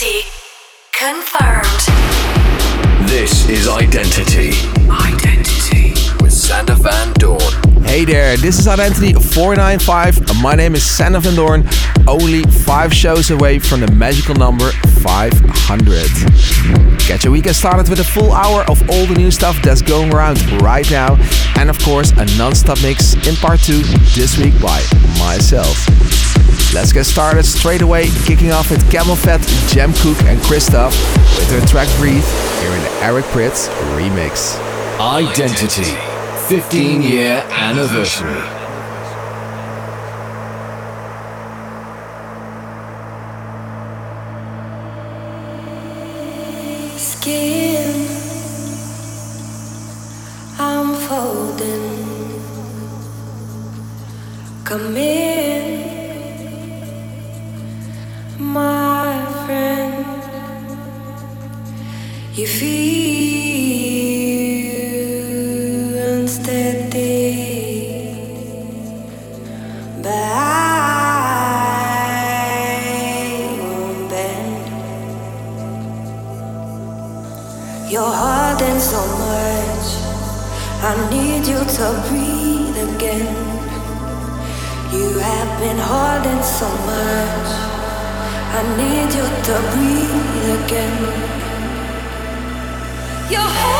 Identity confirmed. This is Identity. Identity with Sander Van Doorn. Hey there, this is Identity 495. My name is Sander Van Doorn, only five shows away from the magical number 500. Get your weekend started with a full hour of all the new stuff that's going around right now, and of course, a non stop mix in part two this week by myself. Let's get started straight away, kicking off with CamelPhat, Jem Cooke, and Cristoph with their track Breathe here in the Eric Prydz remix. Identity 15 year anniversary. You're holding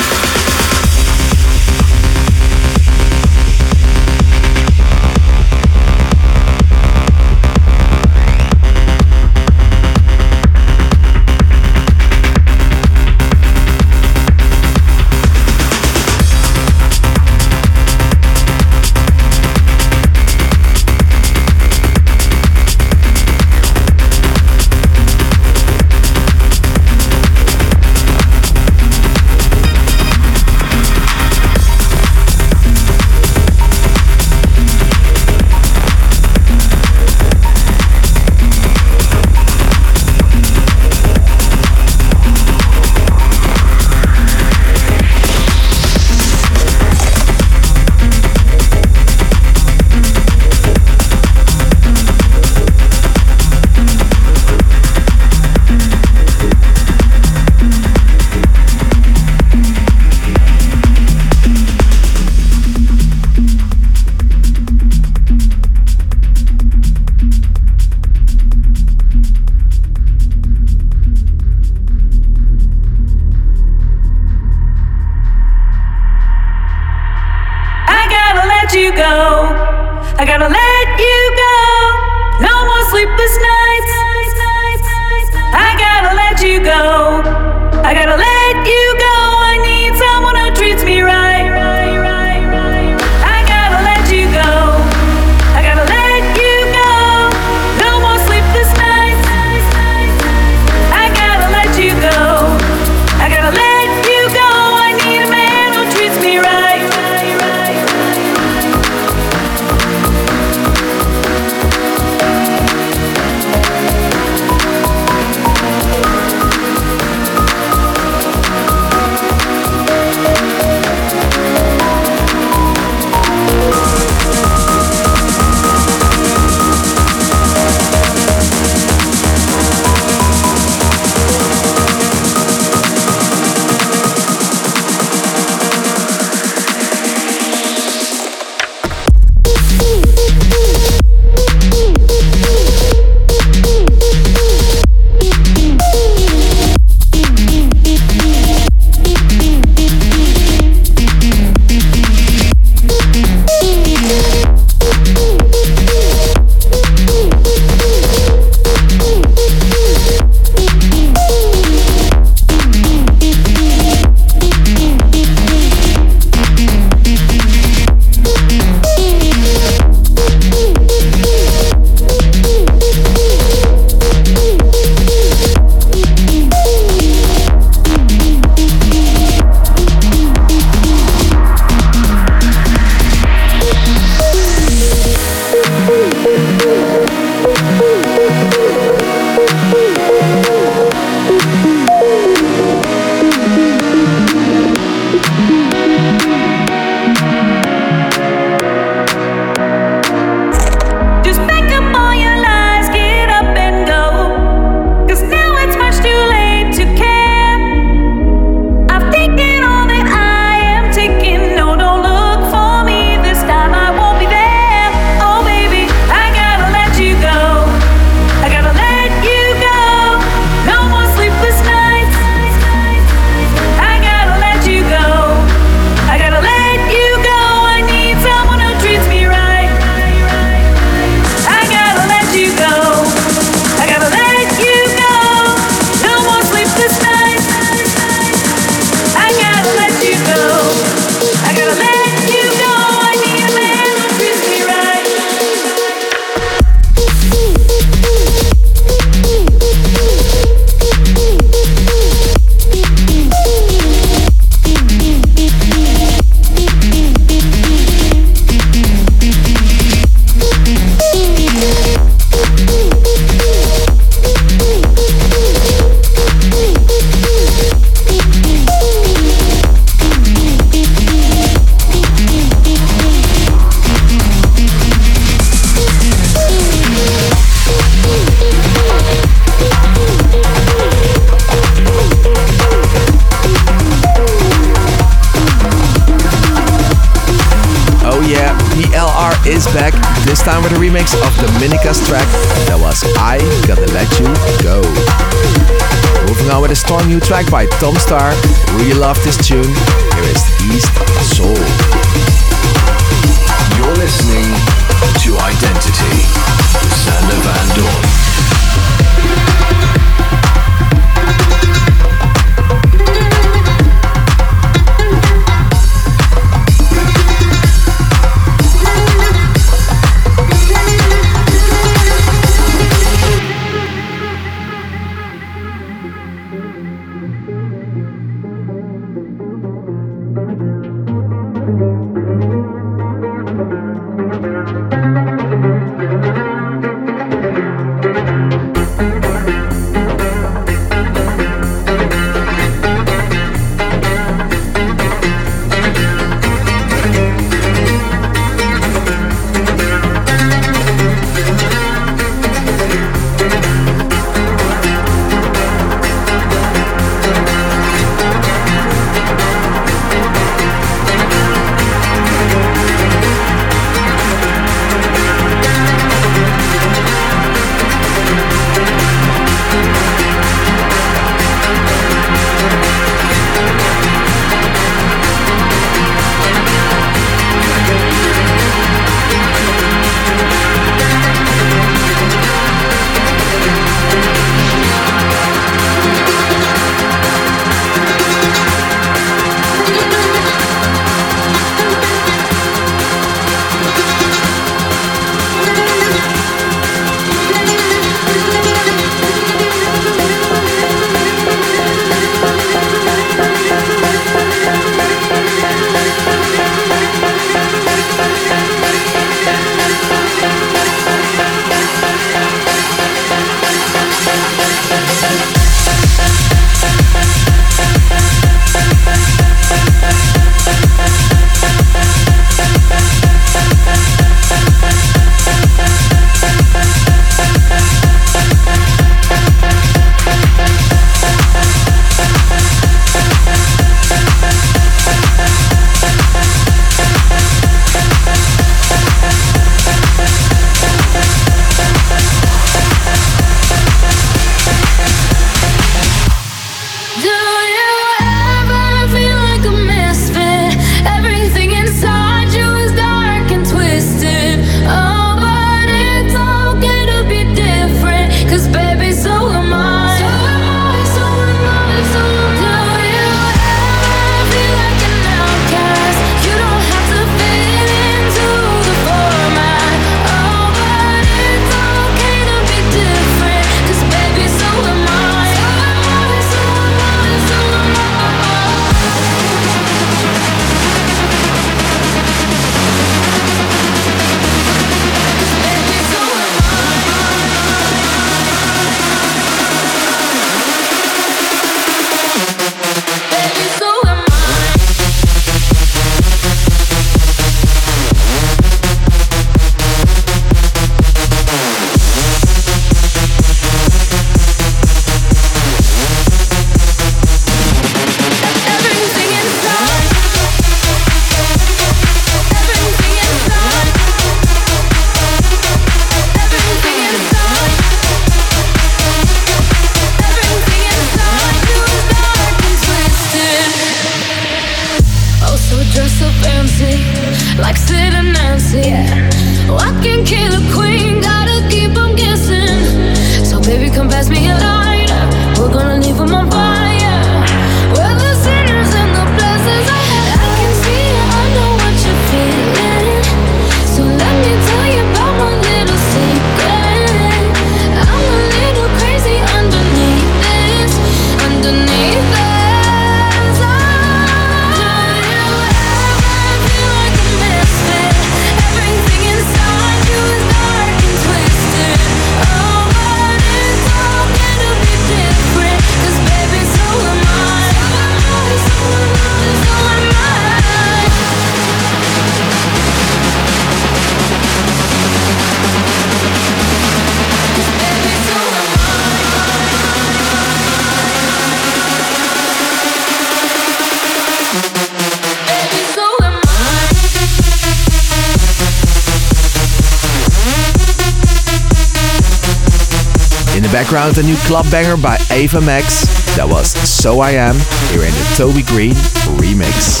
background, a new club banger by Ava Max. That was So I Am, here in the Toby Green remix.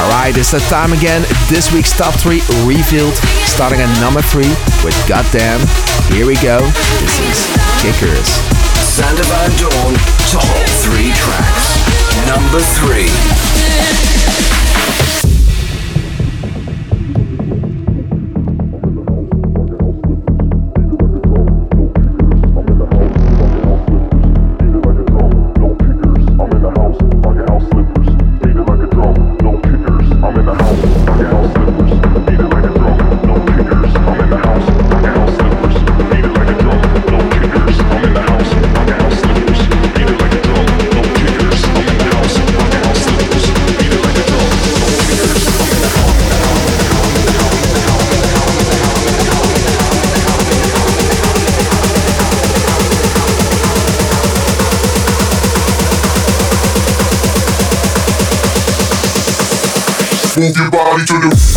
Alright, it's that time again. This week's top 3 revealed, starting at number 3 with GODAMN. Here we go. This is Kickers. Sander Van Doorn, top 3 tracks. Number 3. Move your body to the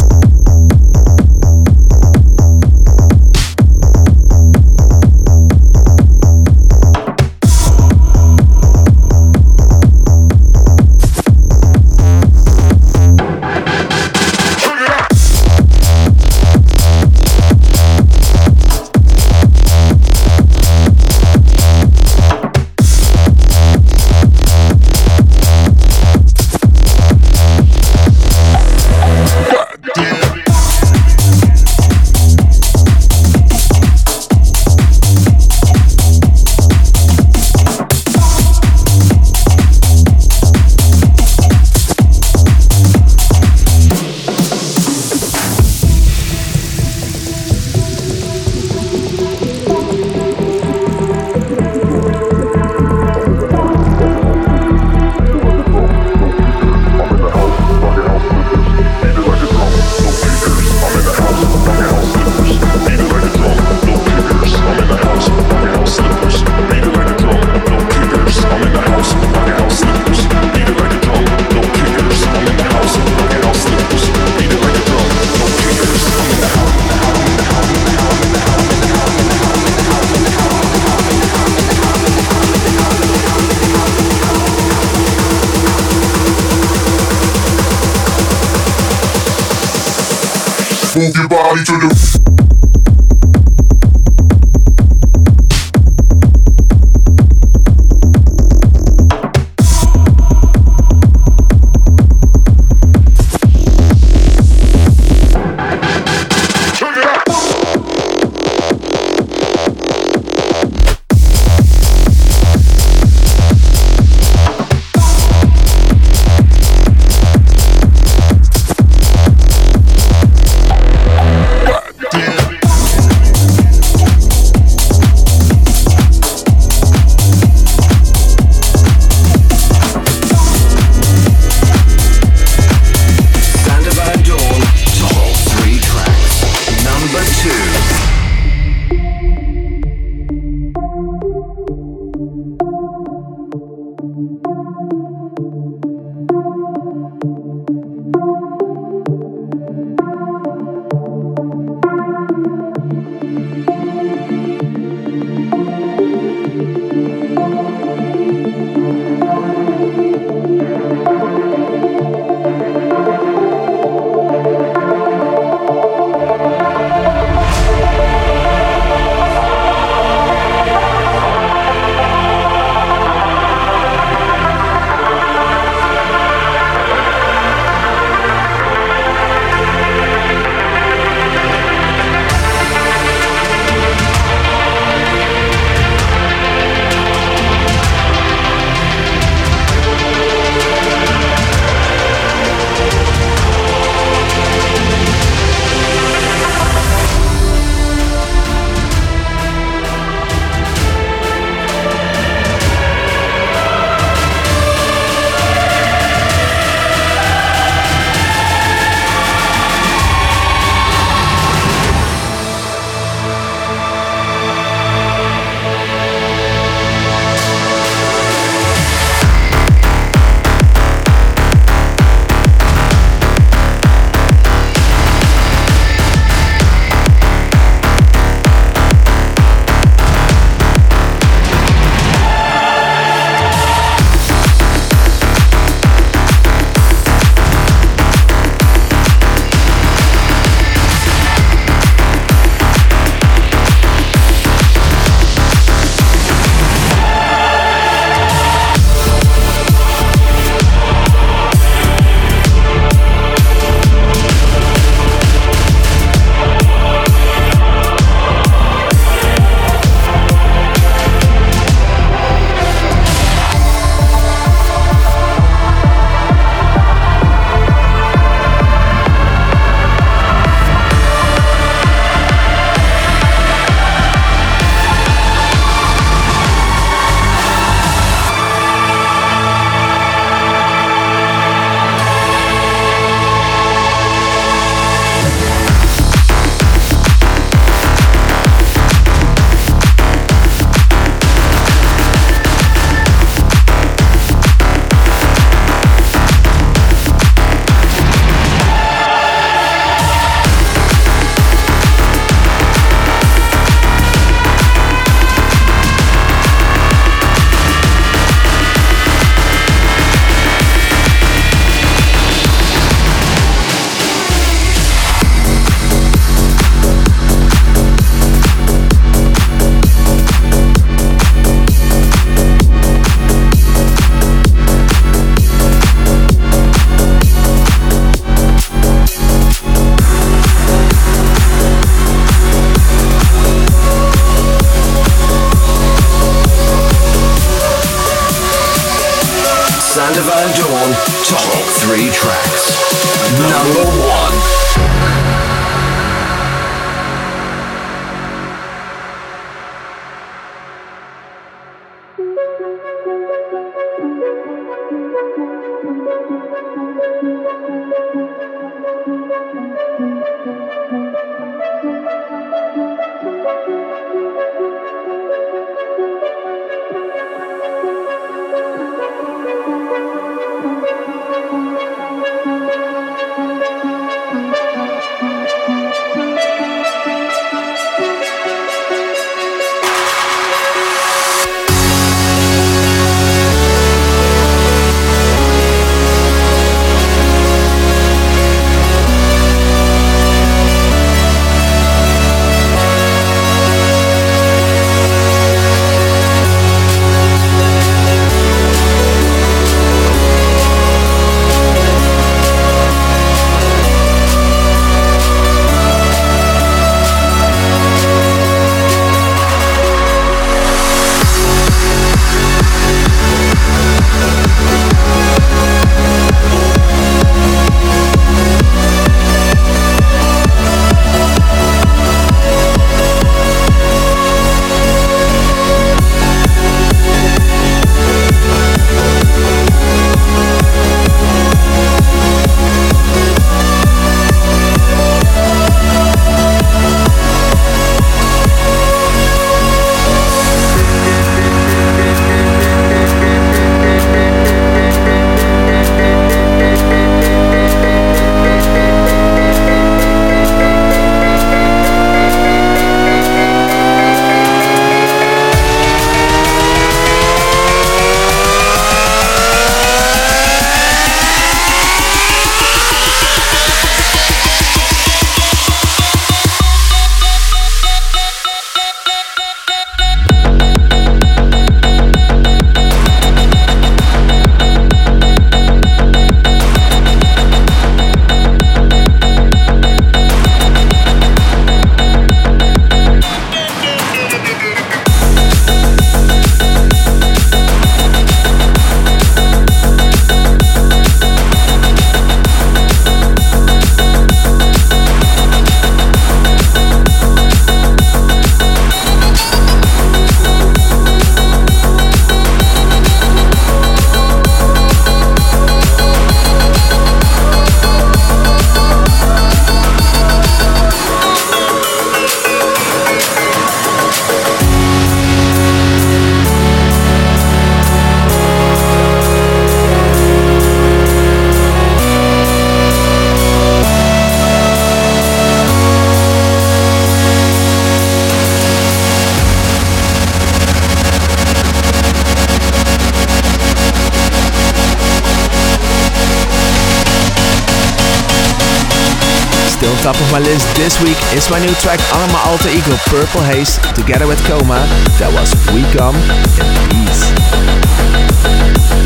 top of my list this week is my new track on my alter ego Purple Haze together with KhoMha. That was We Come in Peace.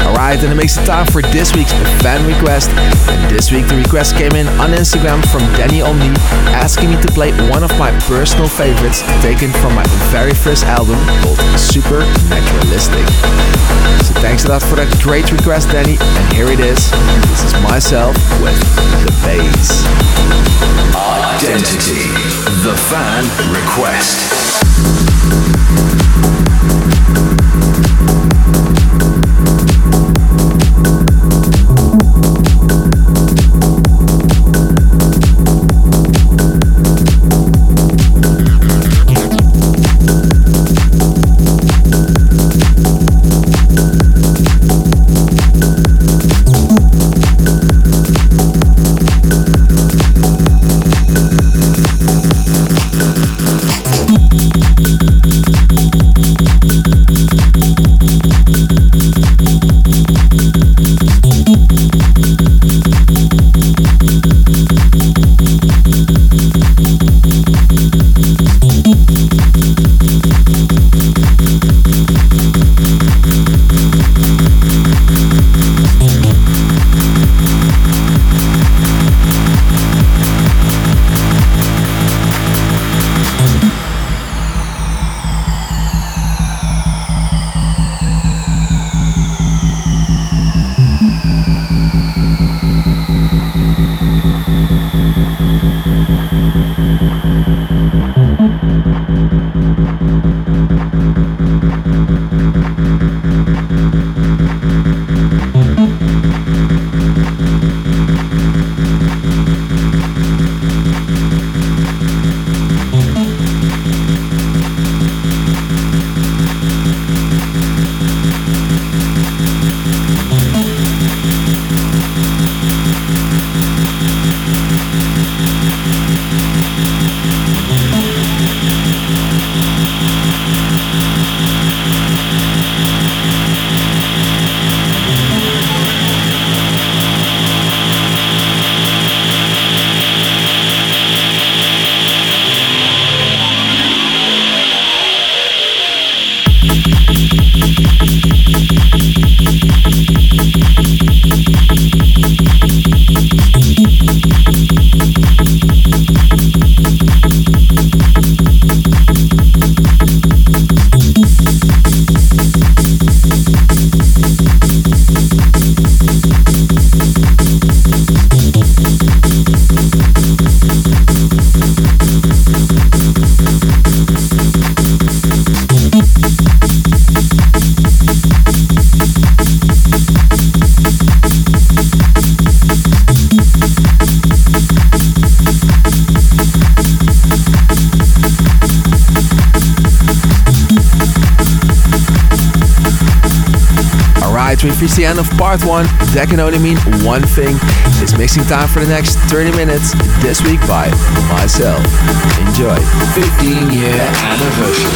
Alright, and it makes it time for this week's fan request. And this week the request came in on Instagram from Danny Omni asking me to play one of my personal favorites taken from my very first album called Super Naturalistic. So thanks a lot for that great request, Danny. And here it is. This is myself with The Bass. Identity. The fan request. Part one. That can only mean one thing. It's mixing time for the next 30 minutes this week by myself. Enjoy. 15 year anniversary.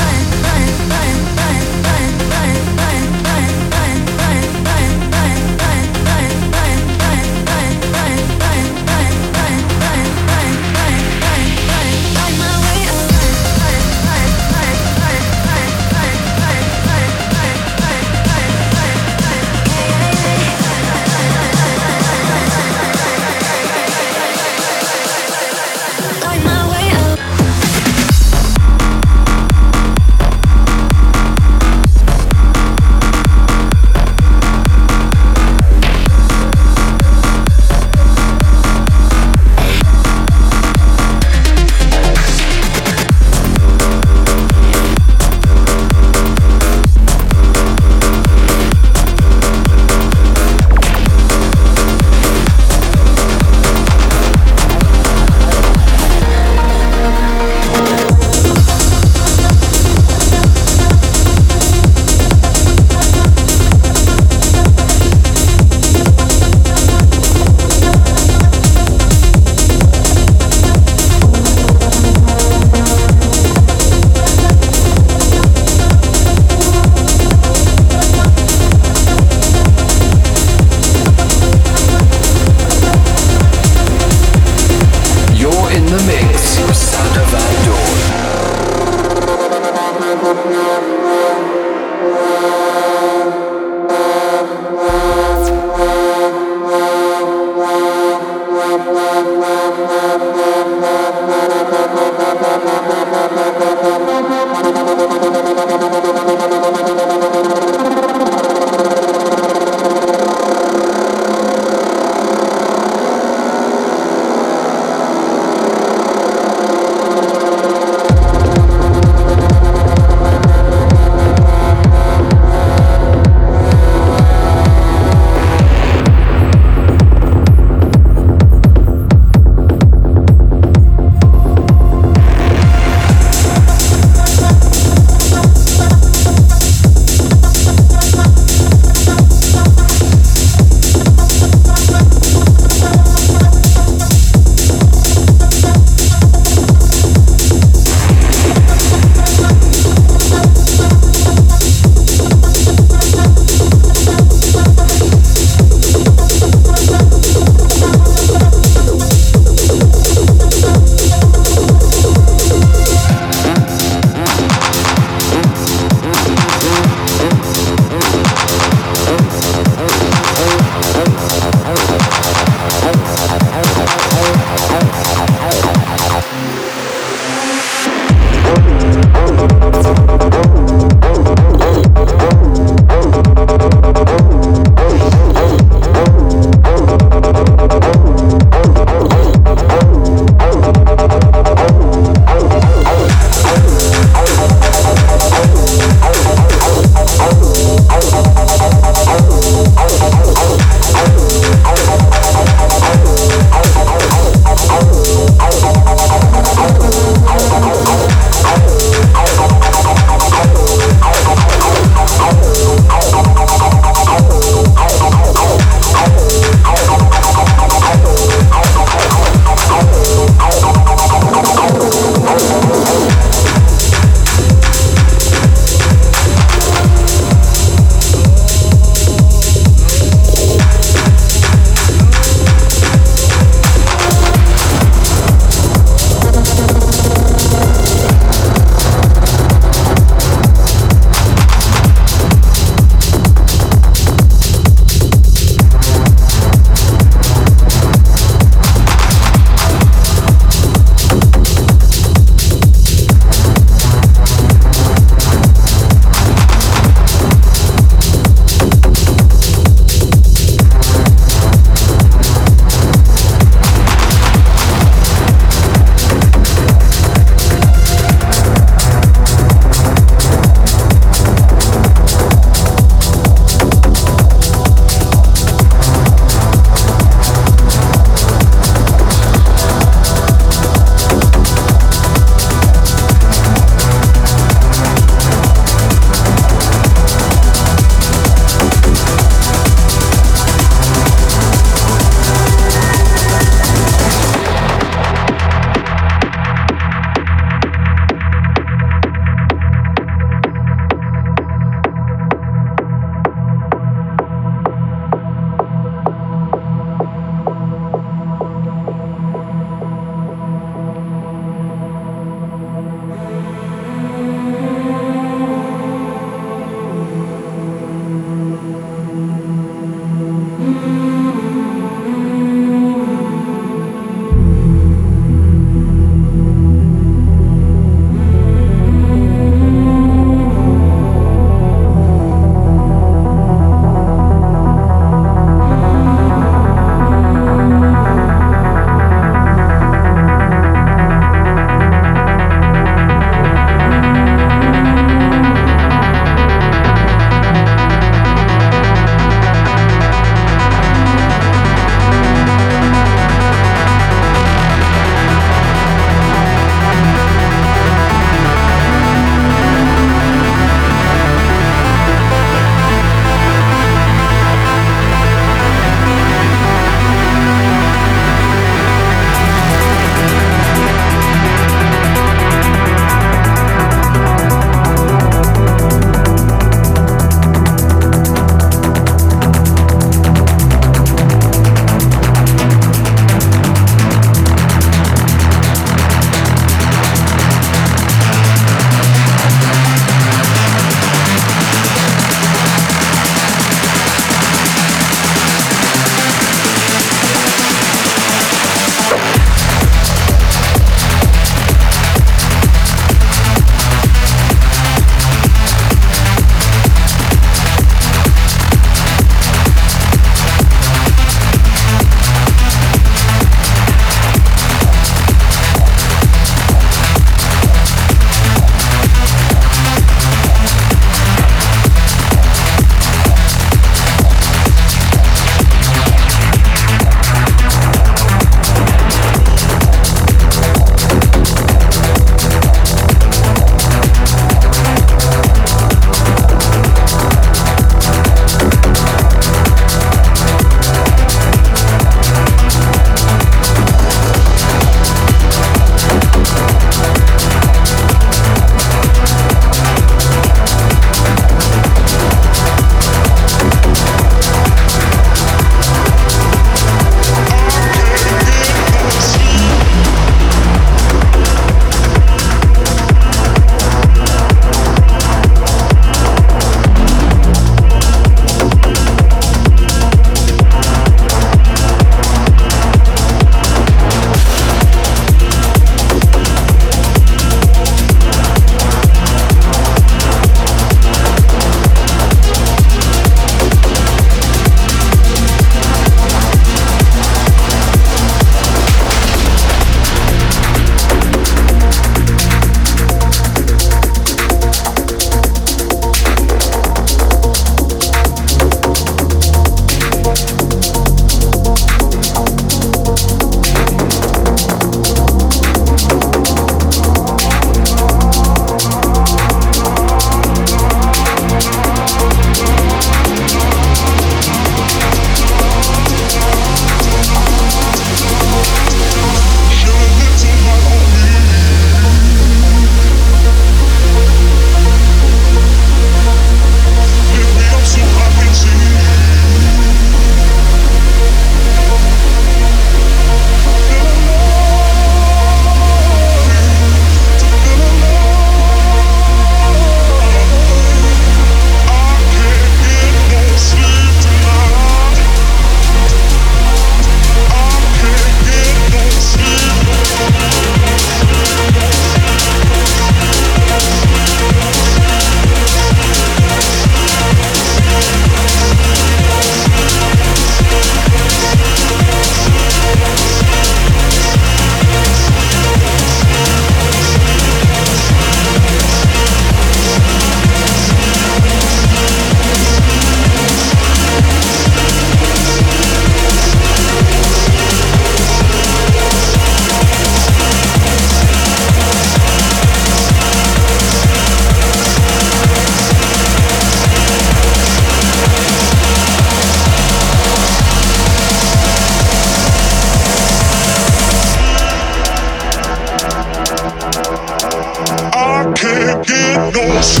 No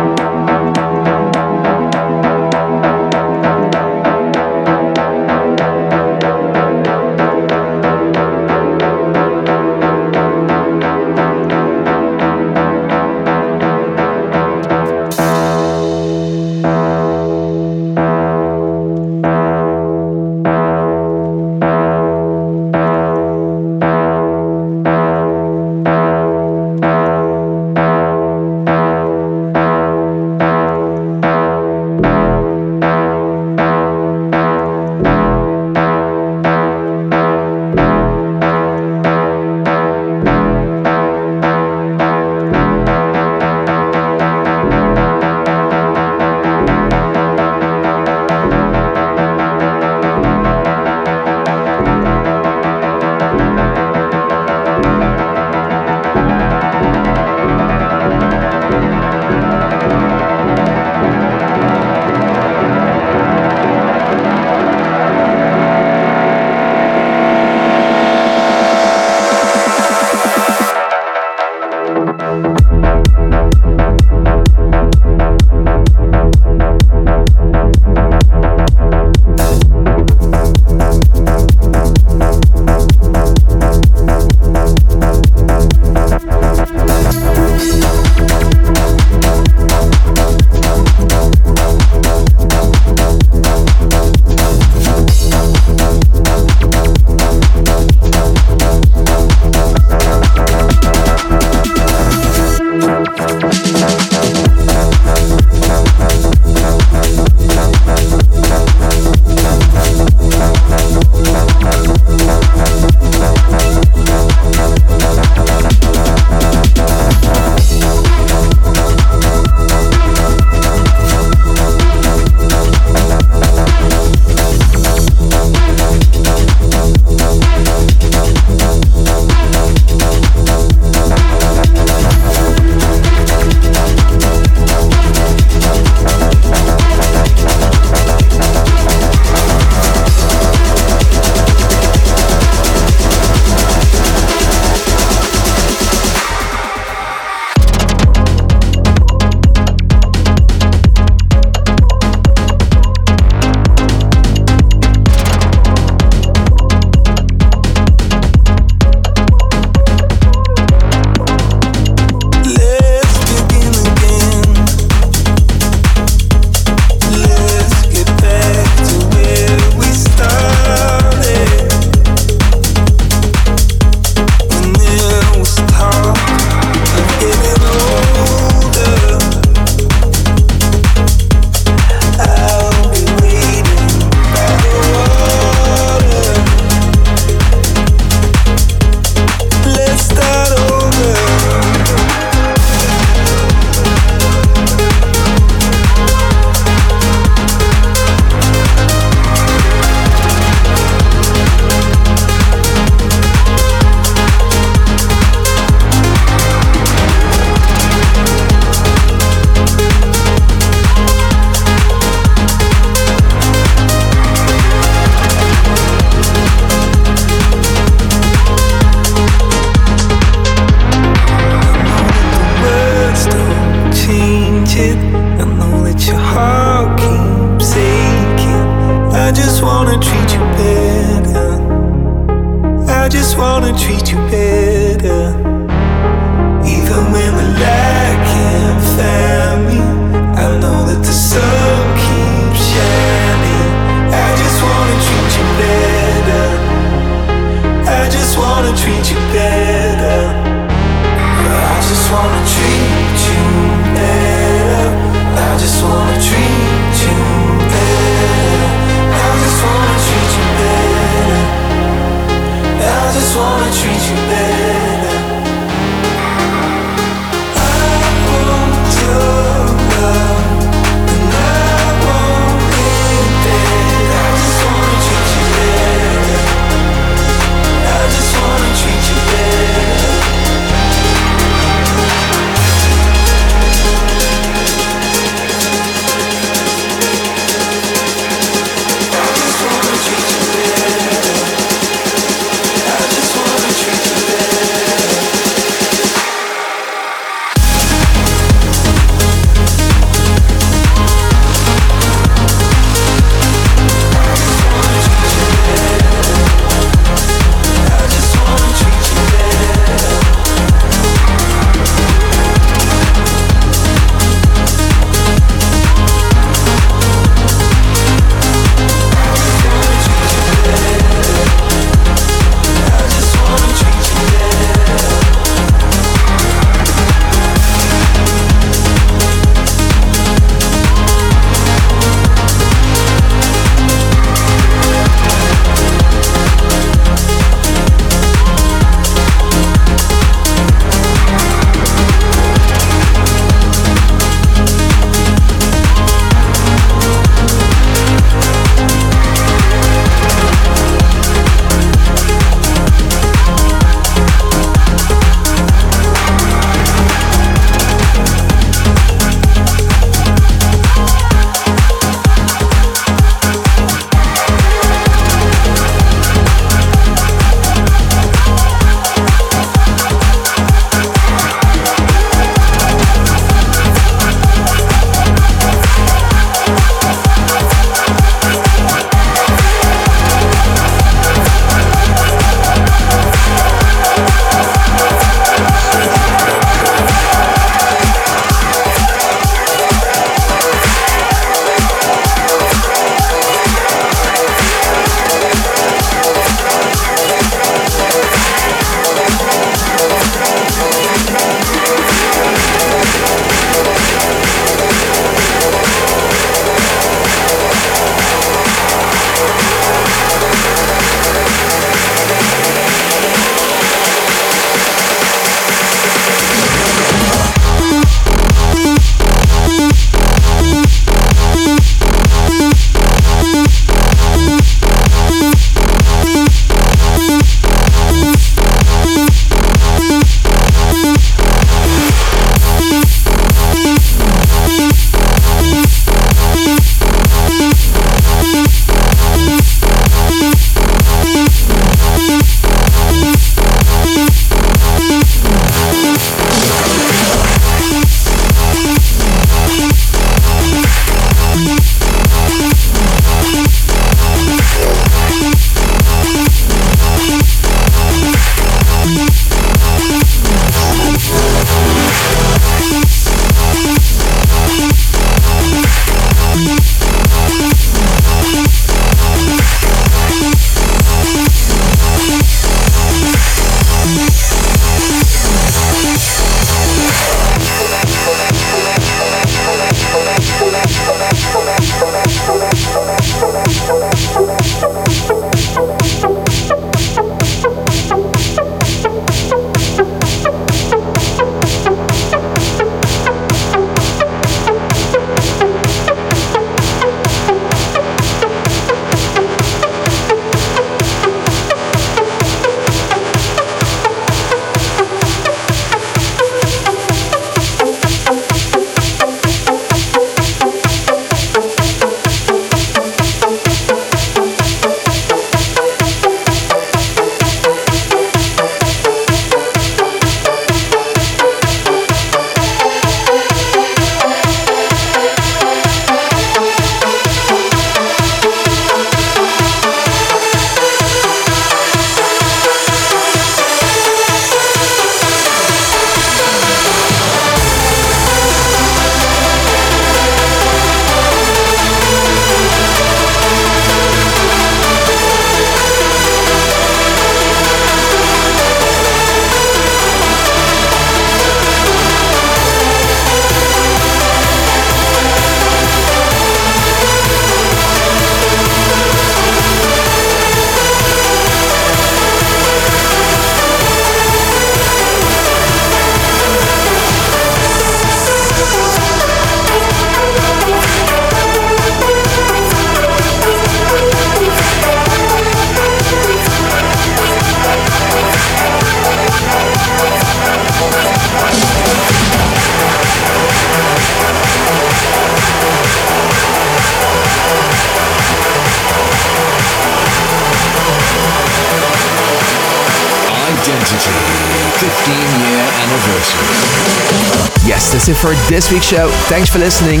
this week's show. Thanks for listening.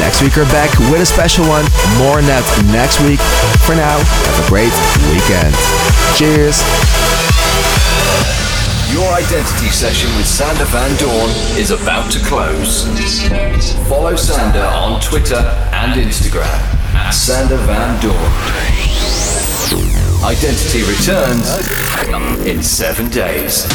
Next week we're back with a special one. More on that next week. For now, have a great weekend. Cheers. Your identity session with Sander Van Doorn is about to close. Follow Sander on Twitter and Instagram at Sander Van Doorn. Identity returns in seven days.